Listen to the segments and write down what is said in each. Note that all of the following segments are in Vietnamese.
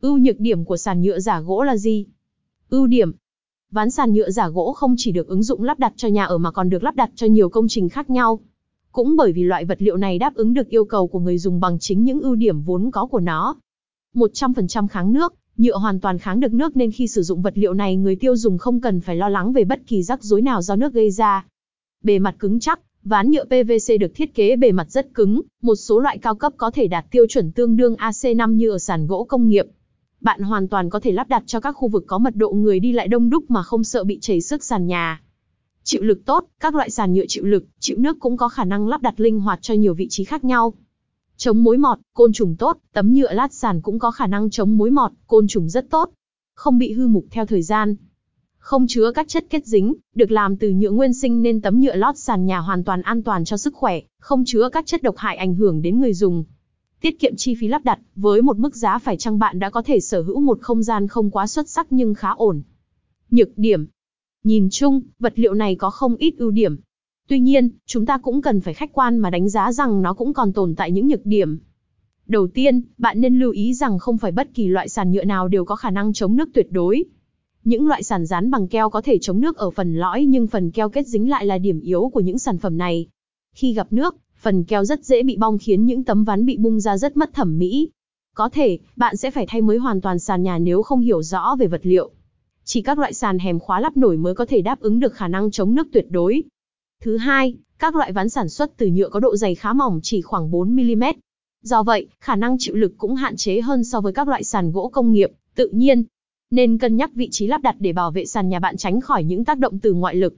Ưu nhược điểm của sàn nhựa giả gỗ là gì? Ưu điểm. Ván sàn nhựa giả gỗ không chỉ được ứng dụng lắp đặt cho nhà ở mà còn được lắp đặt cho nhiều công trình khác nhau. Cũng bởi vì loại vật liệu này đáp ứng được yêu cầu của người dùng bằng chính những ưu điểm vốn có của nó. 100% kháng nước, nhựa hoàn toàn kháng được nước nên khi sử dụng vật liệu này người tiêu dùng không cần phải lo lắng về bất kỳ rắc rối nào do nước gây ra. Bề mặt cứng chắc, ván nhựa PVC được thiết kế bề mặt rất cứng, một số loại cao cấp có thể đạt tiêu chuẩn tương đương AC5 như ở sàn gỗ công nghiệp. Bạn hoàn toàn có thể lắp đặt cho các khu vực có mật độ người đi lại đông đúc mà không sợ bị chảy xước sàn nhà. Chịu lực tốt, các loại sàn nhựa chịu lực, chịu nước cũng có khả năng lắp đặt linh hoạt cho nhiều vị trí khác nhau. Chống mối mọt, côn trùng tốt, tấm nhựa lát sàn cũng có khả năng chống mối mọt, côn trùng rất tốt. Không bị hư mục theo thời gian. Không chứa các chất kết dính, được làm từ nhựa nguyên sinh nên tấm nhựa lót sàn nhà hoàn toàn an toàn cho sức khỏe, không chứa các chất độc hại ảnh hưởng đến người dùng. Tiết kiệm chi phí lắp đặt, với một mức giá phải chăng bạn đã có thể sở hữu một không gian không quá xuất sắc nhưng khá ổn. Nhược điểm. Nhìn chung, vật liệu này có không ít ưu điểm, Tuy nhiên, chúng ta cũng cần phải khách quan mà đánh giá rằng nó cũng còn tồn tại những nhược điểm. Đầu tiên, bạn nên lưu ý rằng không phải bất kỳ loại sàn nhựa nào đều có khả năng chống nước tuyệt đối. Những loại sàn dán bằng keo có thể chống nước ở phần lõi nhưng phần keo kết dính lại là điểm yếu của những sản phẩm này. Khi gặp nước, phần keo rất dễ bị bong khiến những tấm ván bị bung ra rất mất thẩm mỹ. Có thể, bạn sẽ phải thay mới hoàn toàn sàn nhà nếu không hiểu rõ về vật liệu. Chỉ các loại sàn hèm khóa lắp nổi mới có thể đáp ứng được khả năng chống nước tuyệt đối. Thứ hai, các loại ván sản xuất từ nhựa có độ dày khá mỏng chỉ khoảng 4mm. Do vậy, khả năng chịu lực cũng hạn chế hơn so với các loại sàn gỗ công nghiệp, tự nhiên. Nên cân nhắc vị trí lắp đặt để bảo vệ sàn nhà bạn tránh khỏi những tác động từ ngoại lực.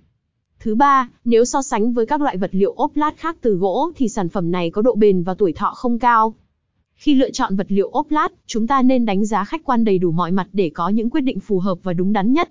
Thứ ba, nếu so sánh với các loại vật liệu ốp lát khác từ gỗ thì sản phẩm này có độ bền và tuổi thọ không cao. Khi lựa chọn vật liệu ốp lát, chúng ta nên đánh giá khách quan đầy đủ mọi mặt để có những quyết định phù hợp và đúng đắn nhất,